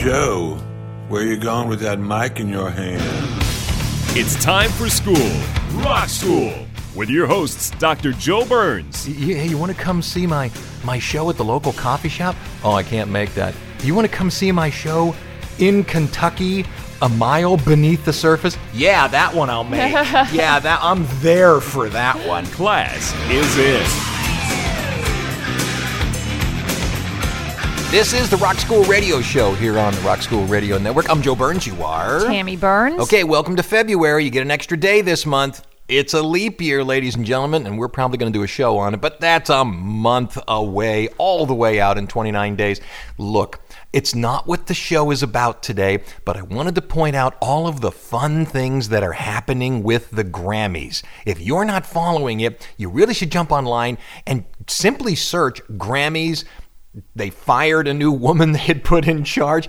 Joe, where you going with that mic in your hand? It's time for school, Rock School, with your hosts, Dr. Joe Burns. Yeah, you want to come see my my show at the local coffee shop? Oh, I can't make that. You want to come see my show in Kentucky, a mile beneath the surface? Yeah, that one I'll make. yeah, that I'm there for that one. Class is in. This is the Rock School Radio Show here on the Rock School Radio Network. I'm Joe Burns. You are Tammy Burns. Okay, welcome to February. You get an extra day this month. It's a leap year, ladies and gentlemen, and we're probably going to do a show on it, but that's a month away, all the way out in 29 days. Look, it's not what the show is about today, but I wanted to point out all of the fun things that are happening with the Grammys. If you're not following it, you really should jump online and simply search Grammys. They fired a new woman they had put in charge.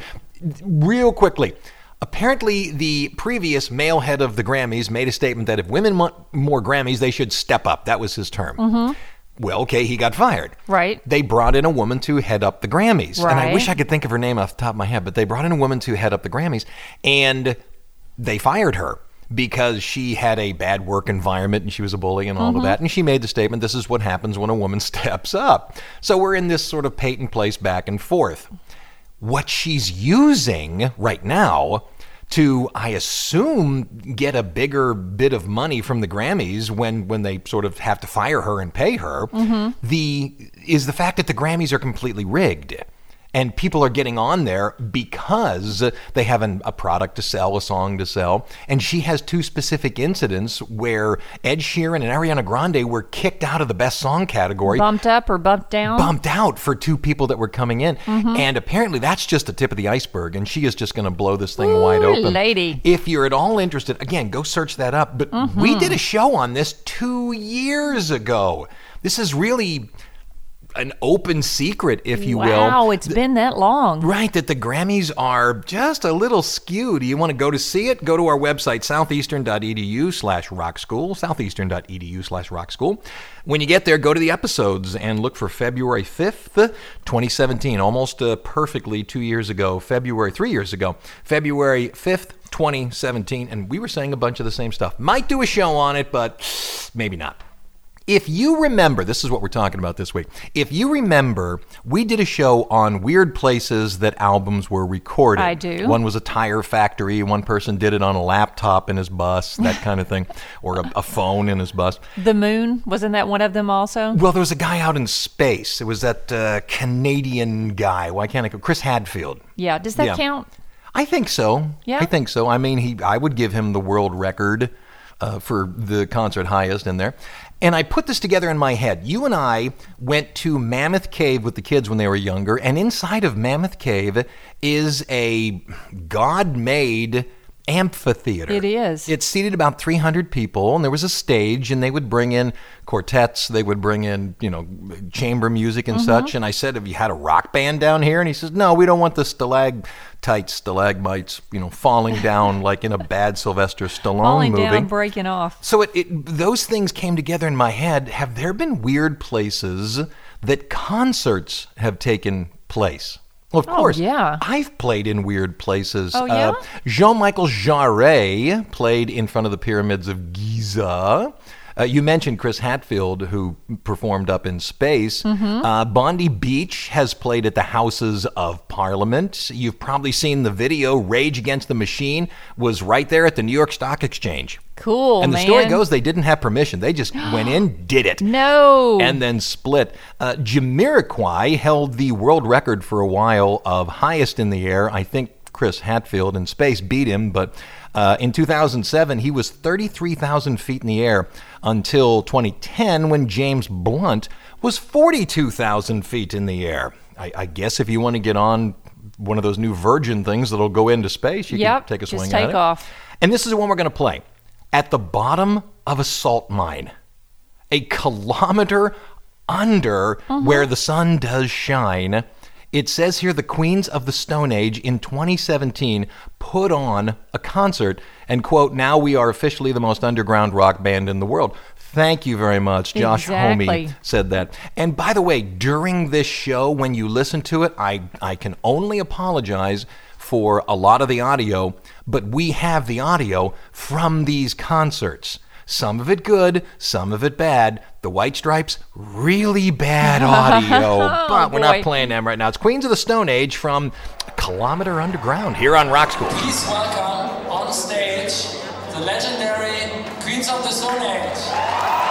Real quickly, apparently the previous male head of the Grammys made a statement that if women want more Grammys, they should step up. That was his term. Mm-hmm. Well, okay, he got fired. Right. They brought in a woman to head up the Grammys. And I wish I could think of her name off the top of my head, but they brought in a woman to head up the Grammys and they fired her because she had a bad work environment and she was a bully and all of mm-hmm. that. And she made the statement this is what happens when a woman steps up. So we're in this sort of Peyton place back and forth. What she's using right now to, I assume, get a bigger bit of money from the Grammys when when they sort of have to fire her and pay her, mm-hmm. the is the fact that the Grammys are completely rigged. And people are getting on there because they have an, a product to sell, a song to sell. And she has two specific incidents where Ed Sheeran and Ariana Grande were kicked out of the best song category Bumped up or bumped down? bumped out for two people that were coming in. Mm-hmm. And apparently that's just the tip of the iceberg, and she is just going to blow this thing wide open. lady. If you're at all interested, again, go search that up. But Mm-hmm. we did a show on this two years ago. This is really an open secret, if you will. Wow, it's been that long. Right, that the Grammys are just a little skewed. You want to go to see it? Go to our website, southeastern.edu slash rock school, southeastern.edu slash rock school. When you get there, go to the episodes and look for February 5th, 2017, almost uh, perfectly two years ago, February, three years ago, February 5th, 2017. And we were saying a bunch of the same stuff. Might do a show on it, but maybe not. If you remember, this is what we're talking about this week. If you remember, we did a show on weird places that albums were recorded. I do. One was a tire factory. One person did it on a laptop in his bus, that kind of thing, or a, a phone in his bus. The moon, wasn't that one of them also? Well, there was a guy out in space. It was that uh, Canadian guy. Why can't I? go- Chris Hadfield. Yeah, does that Yeah. count? I think so. Yeah? I think so. I mean, he. I would give him the world record uh, for the concert highest in there. And I put this together in my head. You and I went to Mammoth Cave with the kids when they were younger, and inside of Mammoth Cave is a God-made amphitheater. It is. It seated about 300 people, and there was a stage, and they would bring in quartets, they would bring in, you know, chamber music and Mm-hmm. such. And I said, Have you had a rock band down here? And he says, No, we don't want the stalactites, stalagmites, you know, falling down like in a bad Sylvester Stallone Falling movie. down, breaking off. So it, it those things came together in my head. Have there been weird places that concerts have taken place? Of Oh, course. yeah. I've played in weird places. Oh, yeah? Jean-Michel Jarre played in front of the pyramids of Giza. Uh, you mentioned Chris Hadfield, who performed up in space. Mm-hmm. Uh, Bondi Beach has played at the Houses of Parliament. You've probably seen the video. Rage Against the Machine was right there at the New York Stock Exchange. Cool, And the man. story goes they didn't have permission. They just went in, did it. No. And then split. Uh, Jamiroquai held the world record for a while of highest in the air. I think Chris Hadfield in space beat him, but Uh, in 2007, he was 33,000 feet in the air until 2010 when James Blunt was 42,000 feet in the air. I, I guess if you want to get on one of those new Virgin things that'll go into space, you Yep, can take a just swing at take it. off. And this is the one we're going to play. At the bottom of a salt mine, a kilometer under mm-hmm. where the sun does shine. It says here the Queens of the Stone Age in 2017 put on a concert and, quote, now we are officially the most underground rock band in the world. Thank you very much. Josh Exactly. Homme said that. And by the way, during this show, when you listen to it, I, I can only apologize for a lot of the audio, but we have the audio from these concerts. Some of it good, some of it bad. The White Stripes, really bad audio, oh, but we're not playing them right now. It's Queens of the Stone Age from Kilometer Underground here on Rock School. Please welcome on stage the legendary Queens of the Stone Age.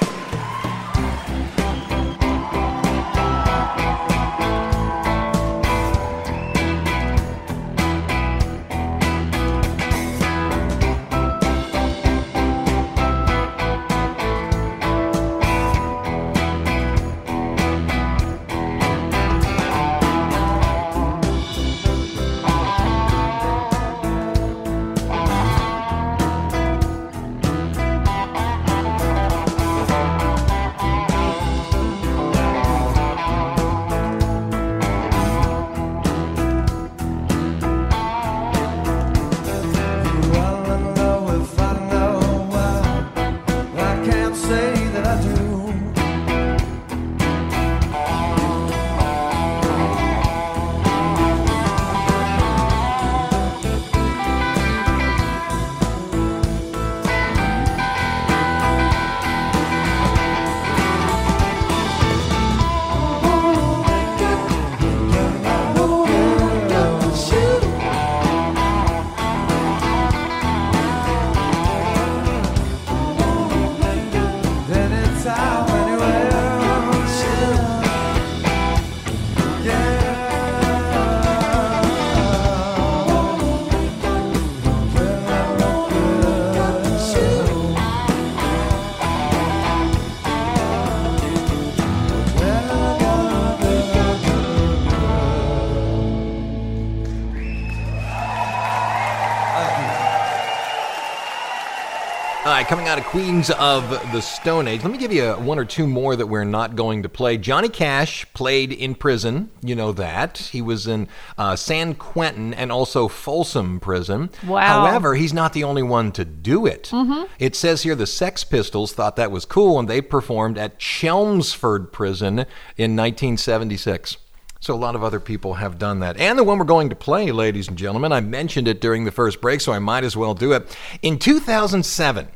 Out of Queens of the Stone Age, let me give you one or two more that we're not going to play. Johnny Cash played in prison. You know that. He was in uh, San Quentin and also Folsom Prison. Wow. However, he's not the only one to do it. It says here the Sex Pistols thought that was cool and they performed at Chelmsford Prison in 1976. So a lot of other people have done that. And the one we're going to play, ladies and gentlemen, I mentioned it during the first break, so I might as well do it. In 2007,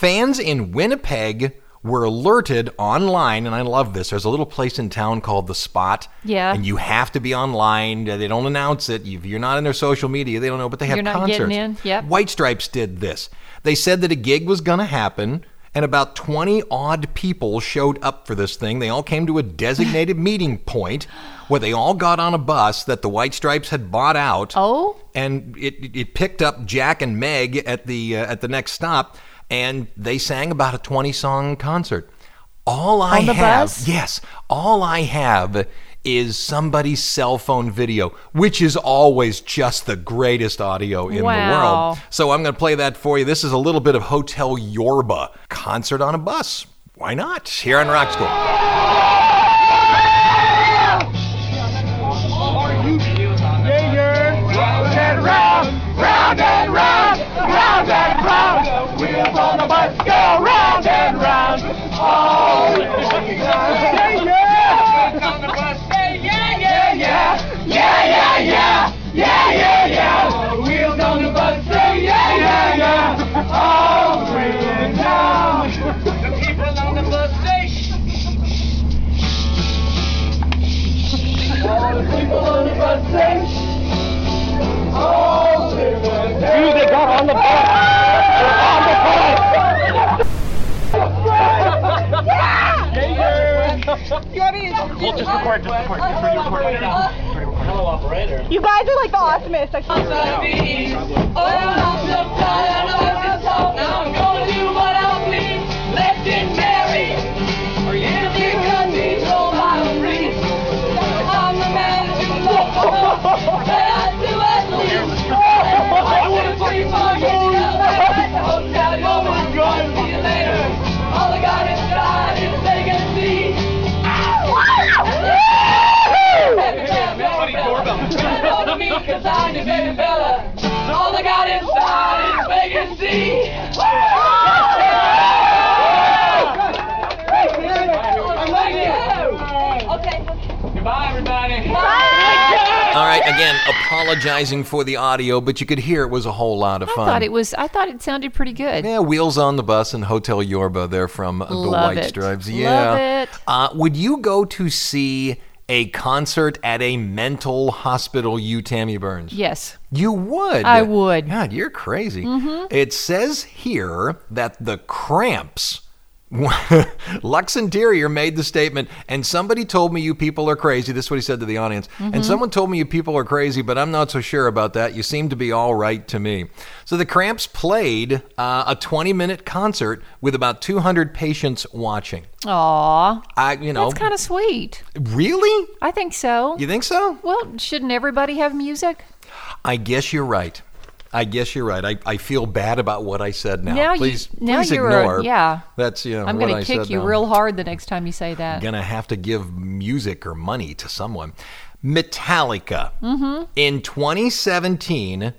fans in Winnipeg were alerted online, and I love this. There's a little place in town called The Spot. Yeah. And you have to be online. They don't announce it. If you're not in their social media, they don't know, but they have You're not concerts. getting in. Yep. White Stripes did this. They said that a gig was going to happen, and about 20 odd people showed up for this thing. They all came to a designated meeting point where they all got on a bus that the White Stripes had bought out. Oh? And it, it picked up Jack and Meg at the uh, at the next stop, and they sang about a 20 song concert. All I On the have, bus? yes, all I have is somebody's cell phone video, which is always just the greatest audio in the world. So I'm going to play that for you. This is a little bit of Hotel Yorba concert on a bus. Why not? Here on Rock School. Just record, just record. Just record. Hello, operator. You guys are like the awesomest. Like, again, apologizing for the audio, but you could hear it was a whole lot of I fun. thought it was. I thought it sounded pretty good. Yeah, Wheels on the Bus and Hotel Yorba. They're from uh, the Love White it. Stripes. Love Yeah. it. Uh, would you go to see a concert at a mental hospital, you, Tammy Burns? Yes. You would. I would. Mm-hmm. God, you're crazy. It says here that the Cramps. Lux Interior made the statement, and somebody told me you people are crazy. This is what he said to the audience. Mm-hmm. And someone told me you people are crazy, but I'm not so sure about that. You seem to be all right to me. So the Cramps played uh, a 20 minute concert with about 200 patients watching. Aw, I, you know, that's kind of sweet. really? I think so. You think so? Well, shouldn't everybody have music? I guess you're right. I guess you're right. I, I feel bad about what I said now. Now you- please, now please you're a- ignore. yeah. That's you know. I'm going to kick you now. real hard the next time you say that. I'm Gonna have to give music or money to someone. Metallica Mm-hmm. in 2017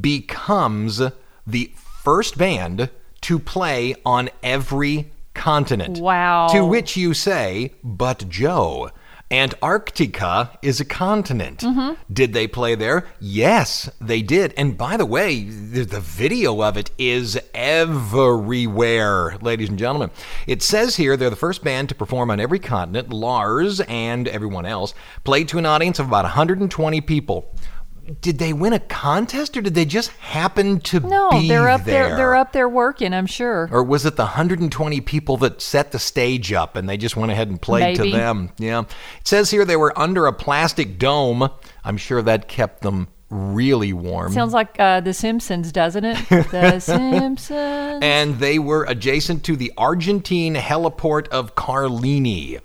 becomes the first band to play on every continent. Wow. To which you say, but Joe. Antarctica is a continent. Mm-hmm. Did they play there? Yes, they did. And by the way, the, the video of it is everywhere, ladies and gentlemen. It says here they're the first band to perform on every continent. Lars and everyone else played to an audience of about 120 people. Did they win a contest or did they just happen to No, be they're up there? there. They're up there working. I'm sure. Or was it the 120 people that set the stage up and they just went ahead and played Maybe. to them? Yeah. It says here they were under a plastic dome. I'm sure that kept them really warm. Sounds like uh, The Simpsons, doesn't it? The Simpsons. and they were adjacent to the Argentine heliport of Carlini.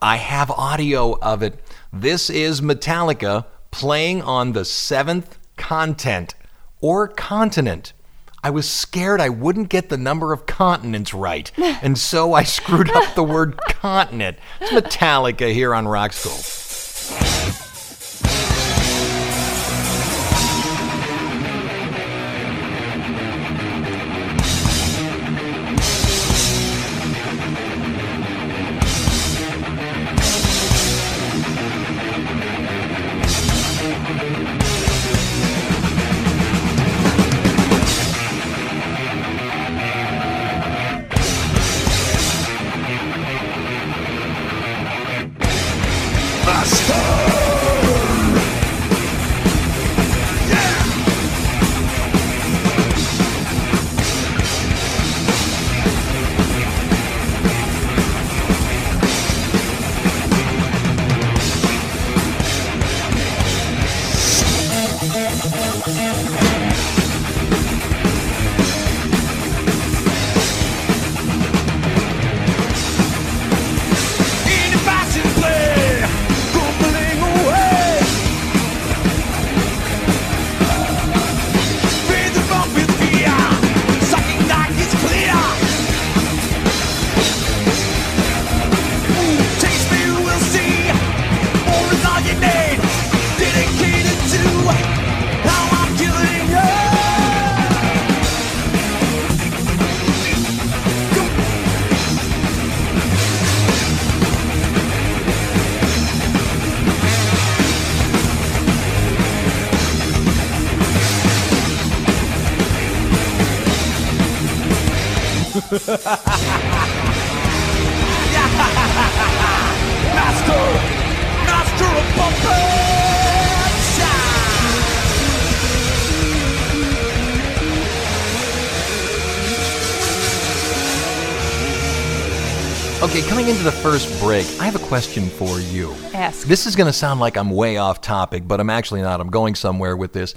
I have audio of it. This is Metallica playing on the seventh content or continent. I was scared I wouldn't get the number of continents right, and so I screwed up the word continent. It's Metallica here on Rock School. Okay, coming into the first break, I have a question for you. Ask. This is going to sound like I'm way off topic, but I'm actually not. I'm going somewhere with this.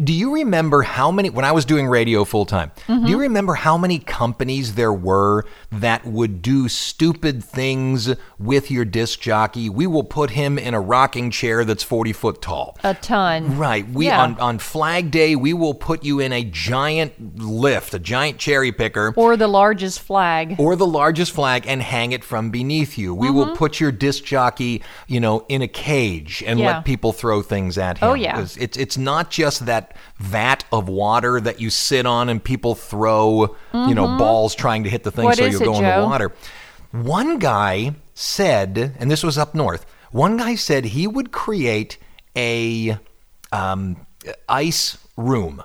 Do you remember how many, when I was doing radio full time, do you mm-hmm. remember how many companies there were that would do stupid things with your disc jockey? We will put him in a rocking chair that's 40 foot tall. A ton. Right. We Yeah. on, on Flag Day, we will put you in a giant lift, a giant cherry picker Or the largest flag. or the largest flag and hang it from beneath you. We will mm-hmm. put your disc jockey, you know, in a cage and Yeah. let people throw things at oh, him. Oh, yeah. It's it's not just that vat of water that you sit on and people throw, you know, balls trying to hit the thing Mm-hmm. What so you'll it, go in Joe? the water. One guy said, and this was up north. One guy said he would create a um, ice room.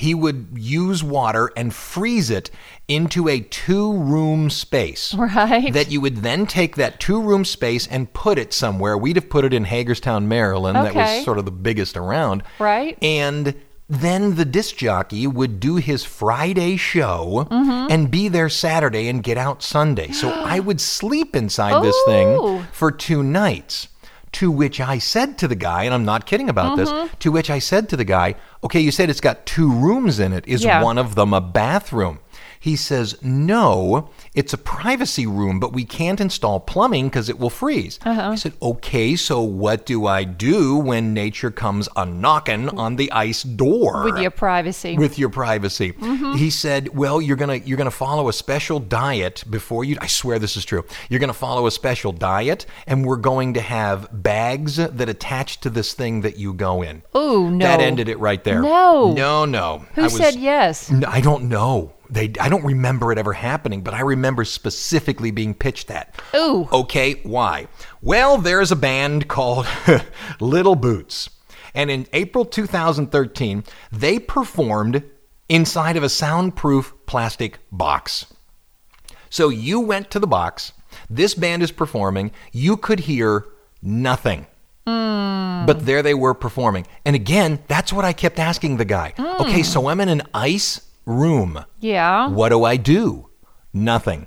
He would use water and freeze it into a two room space. Right. That you would then take that two room space and put it somewhere. We'd have put it in Hagerstown, Maryland. Okay. That was sort of the biggest around. Right. And then the disc jockey would do his Friday show Mm-hmm. and be there Saturday and get out Sunday. So I would sleep inside this thing for two nights. To which I said to the guy, and I'm not kidding about Mm-hmm. this, to which I said to the guy, okay, you said it's got two rooms in it. Is Yeah. one of them a bathroom? He says, no, it's a privacy room, but we can't install plumbing because it will freeze. Uh-huh. I said, okay, so what do I do when nature comes a knocking on the ice door? With your privacy. with your privacy. He said, "Well, you're gonna you're gonna follow a special diet before you. I swear this is true. You're gonna follow a special diet, and we're going to have bags that attach to this thing that you go in." Oh no. That ended it right there. No. no, no. Who was- said yes? I don't know. They, I don't remember it ever happening, but I remember specifically being pitched that. Ooh. Okay, why? Well, there's a band called Little Boots. And in April 2013, they performed inside of a soundproof plastic box. So you went to the box, this band is performing, you could hear nothing. Hmm. But there they were performing. And again, that's what I kept asking the guy. Hmm. Okay, so I'm in an ice room. Yeah. What do I do? Nothing.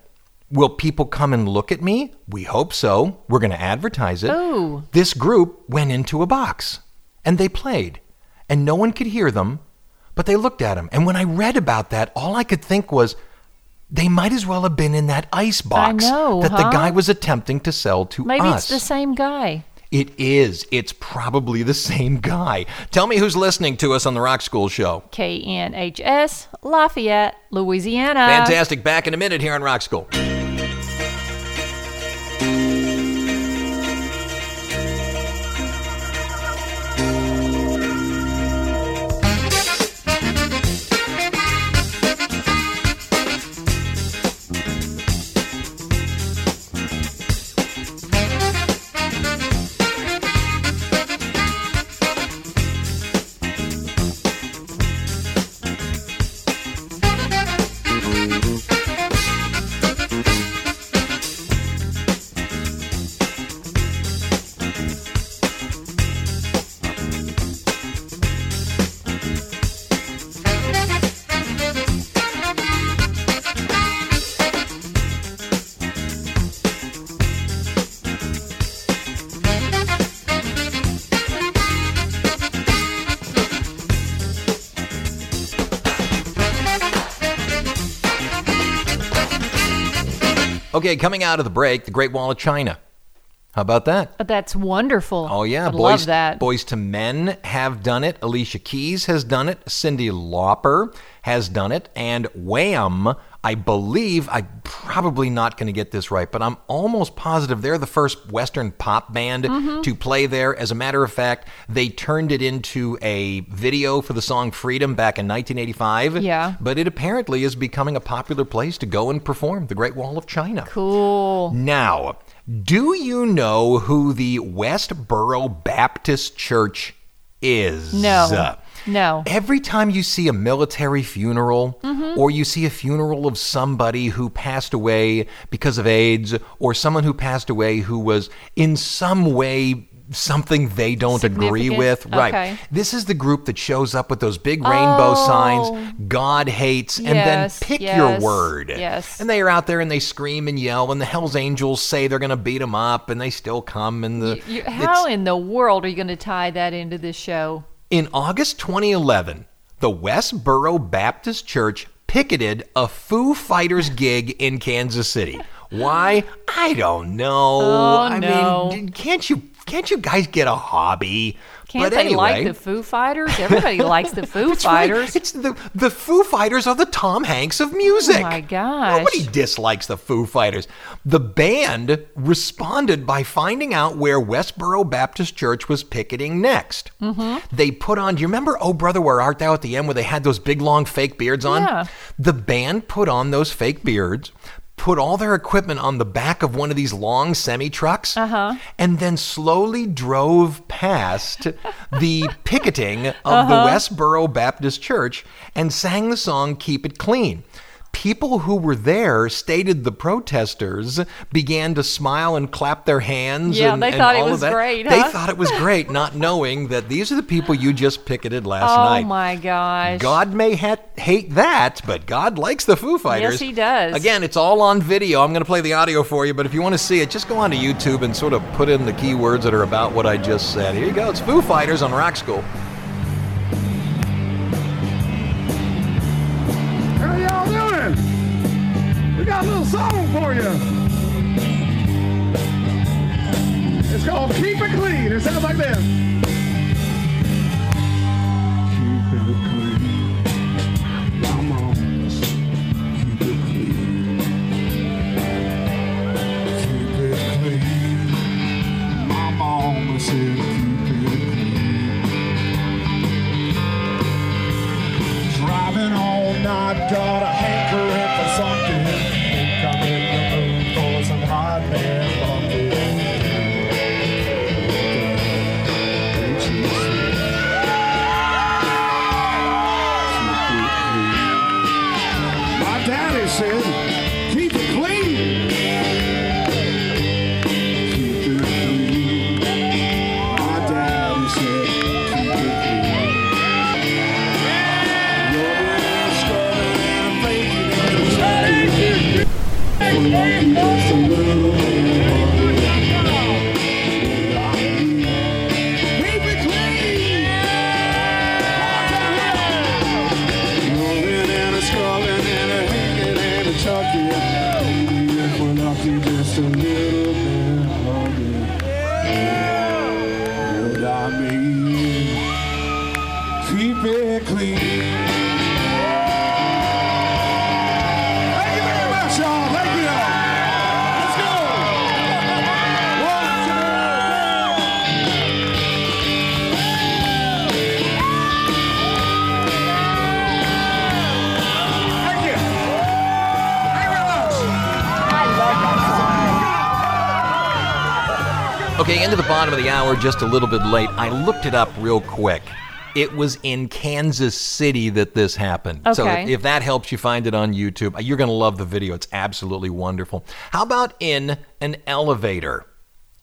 Will people come and look at me? We hope so. We're going to advertise it. Oh. This group went into a box and they played, and no one could hear them, but they looked at them. And when I read about that, all I could think was, they might as well have been in that ice box know, that the guy was attempting to sell to Maybe us. it's the same guy. It is. It's probably the same guy. Tell me who's listening to us on the Rock School Show. KNHS, Lafayette, Louisiana. Fantastic. Back in a minute here on Rock School. Okay, coming out of the break, the Great Wall of China. How about that? Uh, that's wonderful. Oh yeah, I boys, love that. Boyz II Men have done it. Alicia Keys has done it. Cyndi Lauper has done it, and Wham. I believe I'm probably not going to get this right, but I'm almost positive they're the first Western pop band Mm-hmm. to play there. As a matter of fact, they turned it into a video for the song "Freedom" back in 1985. Yeah. but it apparently is becoming a popular place to go and perform. The Great Wall of China. Cool. Now, do you know who the Westboro Baptist Church is? No. No. Every time you see a military funeral Mm-hmm. or you see a funeral of somebody who passed away because of AIDS or someone who passed away who was in some way something they don't agree with. Right. This is the group that shows up with those big rainbow Oh. signs, God hates, and then Yes, pick your word. yes. And they are out there and they scream and yell, and the Hells Angels say they're going to beat them up, and they still come. And the You, it's- how in the world are you going to tie that into this show? In August 2011, the Westboro Baptist Church picketed a Foo Fighters gig in Kansas City. Why? I don't know. Oh, I no. mean, can't you can't you guys get a hobby? Can't but they anyway, like the Foo Fighters? Everybody likes the Foo That's right. Fighters. It's the the Foo Fighters are the Tom Hanks of music. Oh my gosh. Nobody dislikes the Foo Fighters. The band responded by finding out where Westboro Baptist Church was picketing next. Mm-hmm. They put on. Do you remember "Oh Brother, Where Art Thou" at the end, where they had those big long fake beards on? Yeah. The band put on those fake beards. Put all their equipment on the back of one of these long semi trucks, Uh-huh. and then slowly drove past the picketing of Uh-huh. the Westboro Baptist Church and sang the song Keep It Clean. People who were there stated the protesters began to smile and clap their hands. Yeah, and, they and thought it all of was great, They thought it was great, not knowing that these are the people you just picketed last oh night. Oh my gosh. God may ha- hate that, but God likes the Foo Fighters. Yes, He does. Again, it's all on video. I'm going to play the audio for you, but if you want to see it, just go onto YouTube and sort of put in the keywords that are about what I just said. Here you go. It's Foo Fighters on Rock School. A little song for you. It's called Keep It Clean. It sounds like this. Keep it clean. Keep it clean. Keep it clean. My mama said keep it clean. Driving all night, got bottom of the hour, just a little bit late. I looked it up real quick. It was in Kansas City that this happened. So Okay. if that helps you find it on YouTube, you're going to love the video. It's absolutely wonderful. How about in an elevator?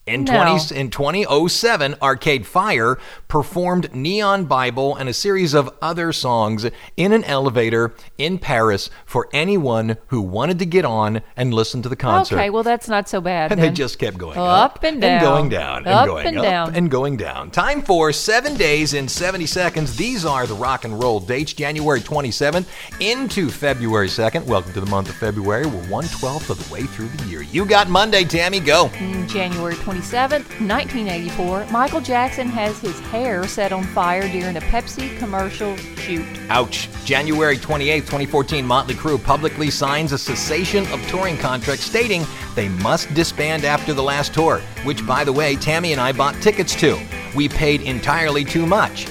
In, No. 20, in 2007, Arcade Fire performed Neon Bible and a series of other songs in an elevator in Paris for anyone who wanted to get on and listen to the concert. Okay, well that's not so bad. And they just kept going Up up, and down. And going down and Up going and up down. and going down. Time for seven days in 70 seconds. These are the rock and roll dates January 27th into February 2nd. Welcome to the month of February. We're one twelfth of the way through the year. You got Monday, Tammy. Go. Mm, January 27th, 1984, Michael Jackson has his hair set on fire during a Pepsi commercial shoot. Ouch. January 28th, 2014, Motley Crue publicly signs a cessation of touring contract stating they must disband after the last tour, which, by the way, Tammy and I bought tickets to. We paid entirely too much.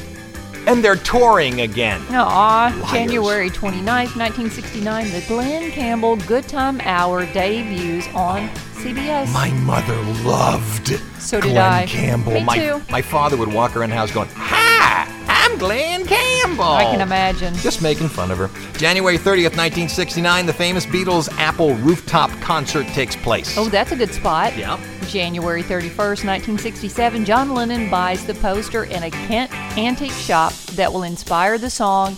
And they're touring again. Aw. January 29th, 1969, the Glen Campbell Good Time Hour debuts on CBS. My mother loved So did Glen I. Campbell. Me my, too. my father would walk around the house going, Hi, I'm Glen Campbell. I can imagine. Just making fun of her. January 30th, 1969, the famous Beatles Apple rooftop concert takes place. Oh, that's a good spot. Yeah. January 31st, 1967, John Lennon buys the poster in a Kent antique shop that will inspire the song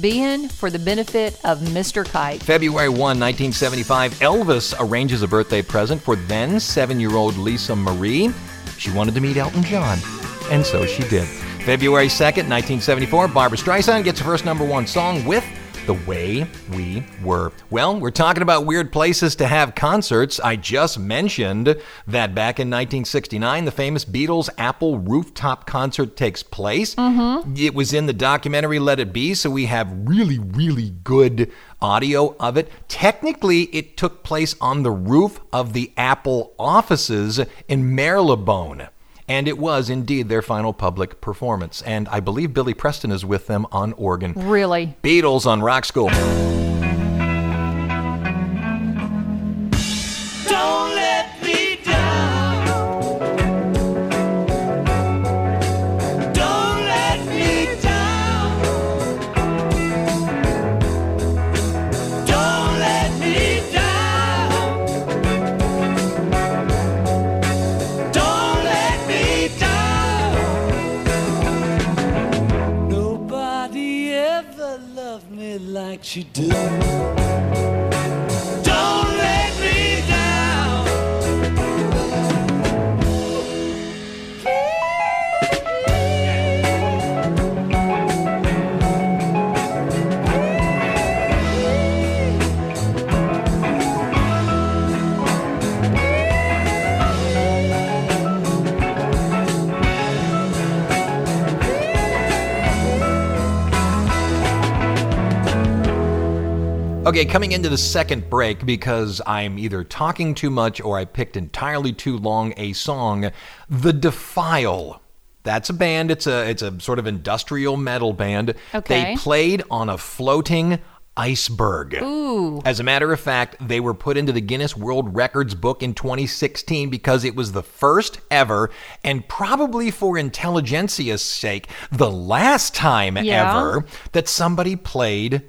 Being for the Benefit of Mr. Kite. February 1, 1975, Elvis arranges a birthday present for then seven year old Lisa Marie. She wanted to meet Elton John, and so she did. February 2nd, 1974, Barbra Streisand gets her first number one song with The Way We Were. Well, we're talking about weird places to have concerts. I just mentioned that back in 1969, the famous Beatles Apple rooftop concert takes place. Mm-hmm. It was in the documentary Let It Be, so we have really, really good audio of it. Technically, it took place on the roof of the Apple offices in Marylebone. And it was indeed their final public performance. And I believe Billy Preston is with them on organ. Really? Beatles on Rock School. Okay, coming into the second break because I'm either talking too much or I picked entirely too long a song, The Defile. That's a band. It's a it's a sort of industrial metal band. Okay. They played on a floating iceberg. Ooh. As a matter of fact, they were put into the Guinness World Records book in 2016 because it was the first ever, and probably for intelligentsia's sake, the last time Yeah. ever that somebody played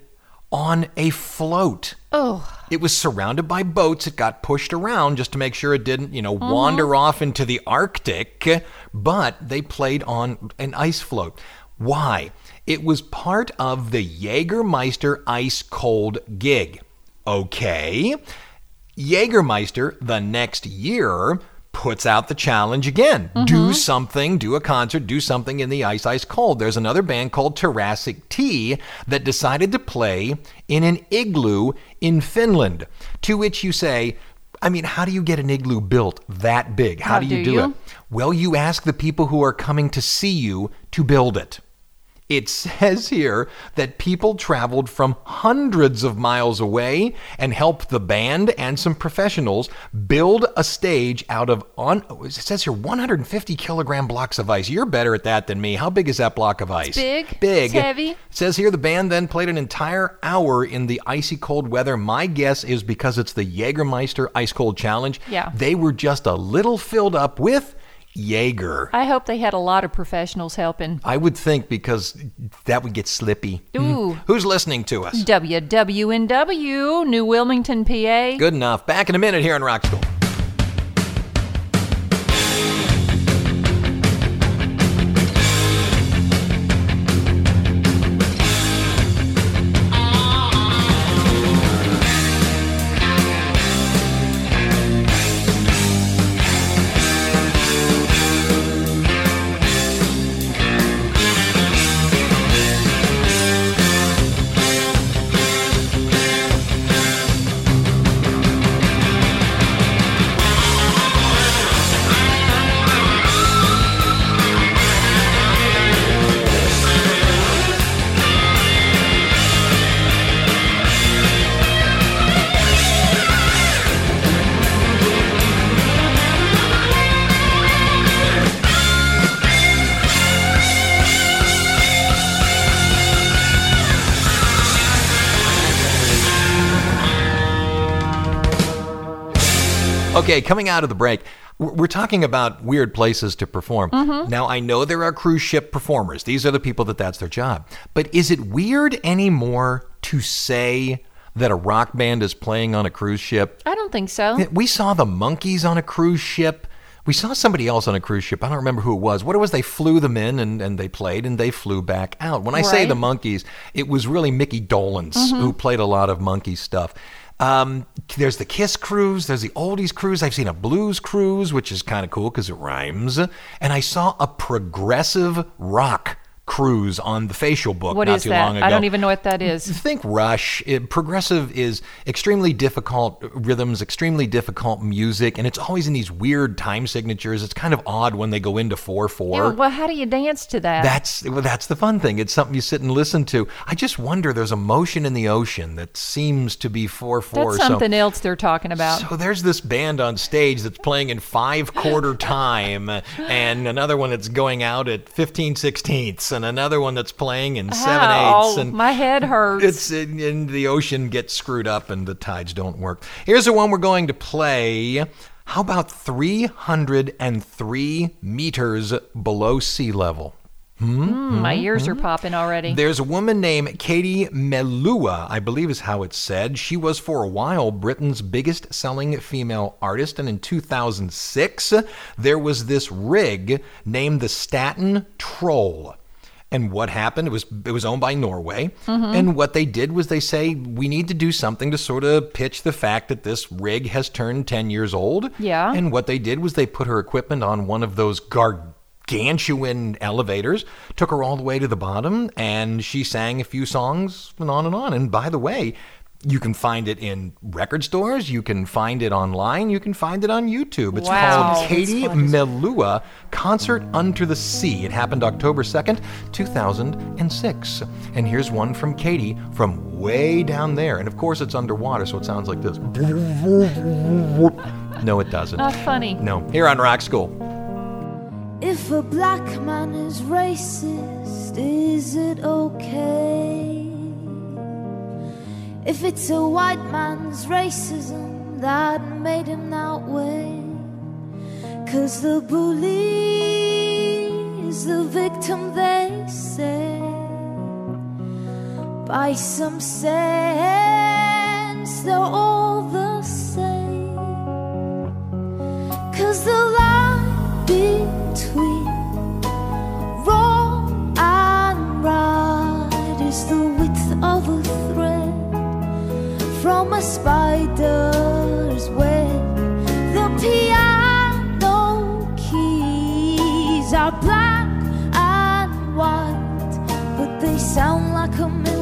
on a float. Oh. It was surrounded by boats. It got pushed around just to make sure it didn't, you know, wander uh-huh. off into the Arctic. But they played on an ice float. Why? It was part of the Jägermeister Ice Cold gig. Okay. Jägermeister, the next year, puts out the challenge again. Do mm-hmm. something, do a concert, do something in the ice, ice cold. There's another band called Jurassic Tea that decided to play in an igloo in Finland. To which you say, I mean, how do you get an igloo built that big? How, How do you do do you? it? Well, you ask the people who are coming to see you to build it. It says here that people traveled from hundreds of miles away and helped the band and some professionals build a stage out of on oh, it says here 150 kilogram blocks of ice. You're better at that than me. How big is that block of ice? big. Big. It's heavy. It says here the band then played an entire hour in the icy cold weather. My guess is because it's the Jägermeister Ice Cold Challenge. Yeah. They were just a little filled up with Jaeger. I hope they had a lot of professionals helping. I would think because that would get slippy. Ooh. Hmm. Who's listening to us? WWNW, New Wilmington, PA. Good enough. Back in a minute here on Rock School. Okay, coming out of the break, we're talking about weird places to perform. Now, I know there are cruise ship performers. These are the people that that's their job. But is it weird anymore to say that a rock band is playing on a cruise ship? I don't think so. We saw the Monkees on a cruise ship. We saw somebody else on a cruise ship. I don't remember who it was. What it was, they flew them in and, and they played and they flew back out. When I say the Monkees, it was really Micky Dolenz Mm-hmm. who played a lot of monkey stuff. Um, there's the Kiss cruise. There's the Oldies cruise. I've seen a blues cruise, which is kind of cool because it rhymes. And I saw a progressive rock cruise on the Facial book What not is too that? long ago. I don't even know what that is. Think Rush. It, progressive is extremely difficult rhythms, extremely difficult music, and it's always in these weird time signatures. It's kind of odd when they go into four four. Yeah, well, how do you dance to that? That's well, that's the fun thing. It's something you sit and listen to. I just wonder. There's a motion in the ocean that seems to be four four. That's something else they're talking about. So there's this band on stage that's playing in five quarter time, and another one that's going out at 15 sixteenths, and another one that's playing in seven eighths. And my head hurts. it's in, in the ocean gets screwed up and the tides don't work. Here's the one we're going to play. How about 303 meters below sea level? Mm, my ears are popping already. There's a woman named Katie Melua, I believe is how it's said. She was for a while Britain's biggest selling female artist, and in 2006, there was this rig named the Staten Troll. And what happened? It was it was owned by Norway, mm-hmm. and what they did was they say we need to do something to sort of pitch the fact that this rig has turned 10 years old. Yeah. And what they did was they put her equipment on one of those gargantuan elevators, took her all the way to the bottom, and she sang a few songs and on and on. And by the way, you can find it in record stores, you can find it online, you can find it on YouTube. It's Wow. called Katie Melua Concert Under the Sea. It happened October 2nd, 2006. And here's one from Katie from way down there. And of course, it's underwater, so it sounds like this. No, it doesn't. Not funny. No. Here on Rock School. If a black man is racist, is it okay? If it's a white man's racism that made him that way? Cause the bully is the victim, they say. By some sense, they're all the same. Cause the line between wrong and right is the from a spider's web. The piano keys are black and white, but they sound like a million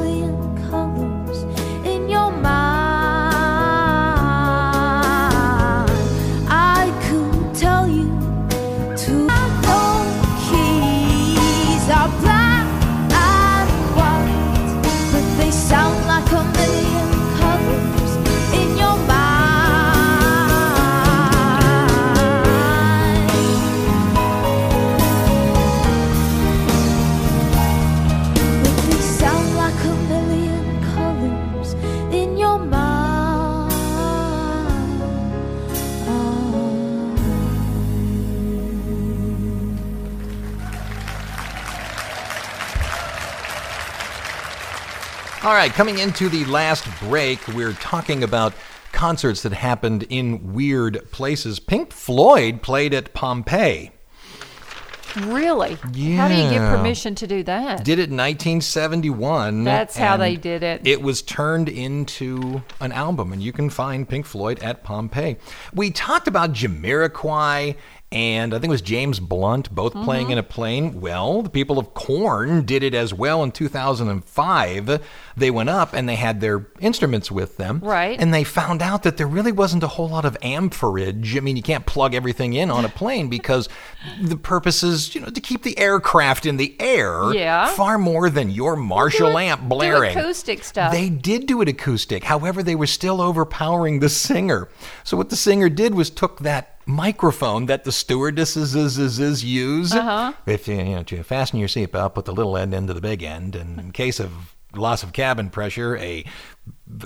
right, coming into the last break, we're talking about concerts that happened in weird places. Pink Floyd played at Pompeii. Really? Yeah. How do you get permission to do that? Did it in 1971. That's how they did it. It was turned into an album, and you can find Pink Floyd at Pompeii. We talked about Jamiroquai and I think it was James Blunt both Mm-hmm. playing in a plane. Well, the people of Korn did it as well in 2005. They went up and they had their instruments with them. Right. And they found out that there really wasn't a whole lot of amperage. I mean, you can't plug everything in on a plane because the purpose is, you know, to keep the aircraft in the air Yeah. far more than your Marshall it- amp blaring. Acoustic stuff. They did do it acoustic. However, they were still overpowering the singer. So what the singer did was took that microphone that the stewardesses is, is, is use. Uh-huh. If you, you know, you fasten your seatbelt, put the little end into the big end, and in case of loss of cabin pressure, a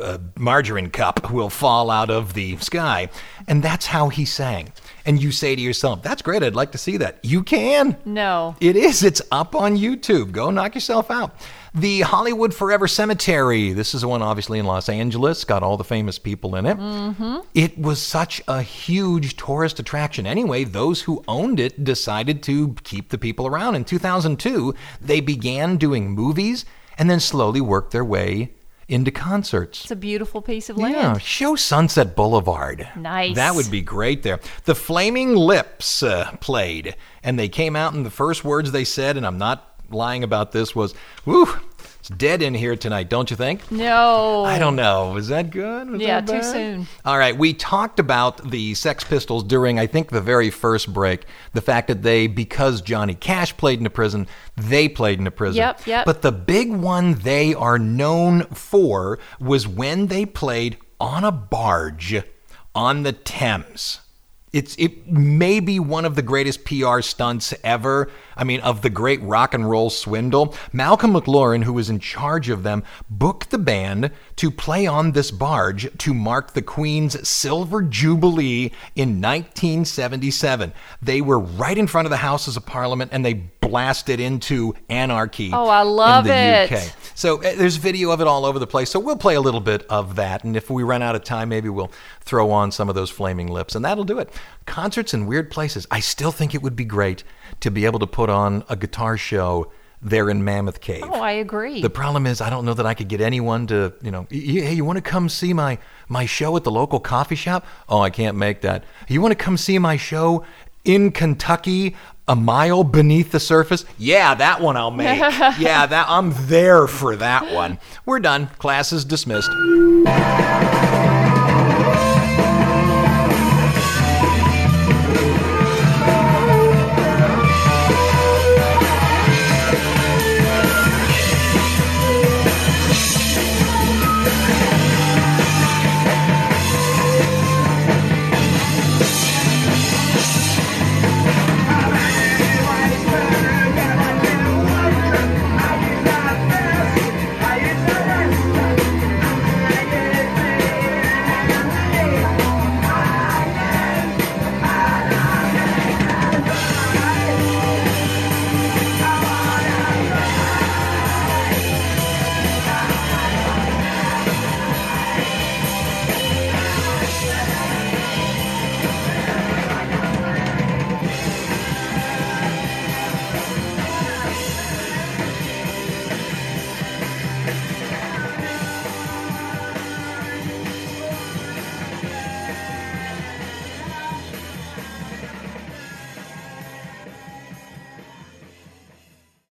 uh, margarine cup will fall out of the sky. And that's how he sang. And you say to yourself, that's great. I'd like to see that. You can. No. It is. It's up on YouTube. Go knock yourself out. The Hollywood Forever Cemetery. This is the one obviously in Los Angeles. Got all the famous people in it. Mm-hmm. It was such a huge tourist attraction. Anyway, those who owned it decided to keep the people around. In 2002, they began doing movies and then slowly worked their way into concerts. It's a beautiful piece of land. Yeah, show Sunset Boulevard. Nice. That would be great there. The Flaming Lips uh, played, and they came out, and the first words they said, and I'm not lying about this, was, Woo, it's dead in here tonight, don't you think? No. I don't know. Was that good? Was Yeah, that too soon. All right, we talked about the Sex Pistols during, I think, the very first break. The fact that they, because Johnny Cash played in a prison, they played in a prison. Yep, yep. But the big one they are known for was when they played on a barge on the Thames. It's it may be one of the greatest PR stunts ever. I mean, of the great rock and roll swindle. Malcolm McLaren, who was in charge of them, booked the band to play on this barge to mark the Queen's Silver Jubilee in 1977. They were right in front of the Houses of Parliament and they blasted into anarchy. Oh, I love in the it. UK. So uh, there's video of it all over the place. So we'll play a little bit of that. And if we run out of time, maybe we'll throw on some of those flaming lips. And that'll do it. Concerts in weird places. I still think it would be great to be able to put on a guitar show there in Mammoth Cave. Oh, I agree. The problem is, I don't know that I could get anyone to, you know, "Y- y- hey, you want to come see my my show at the local coffee shop? Oh, I can't make that. You want to come see my show in Kentucky, a mile beneath the surface? Yeah, that one I'll make. yeah, that I'm there for that one. We're done. Class is dismissed.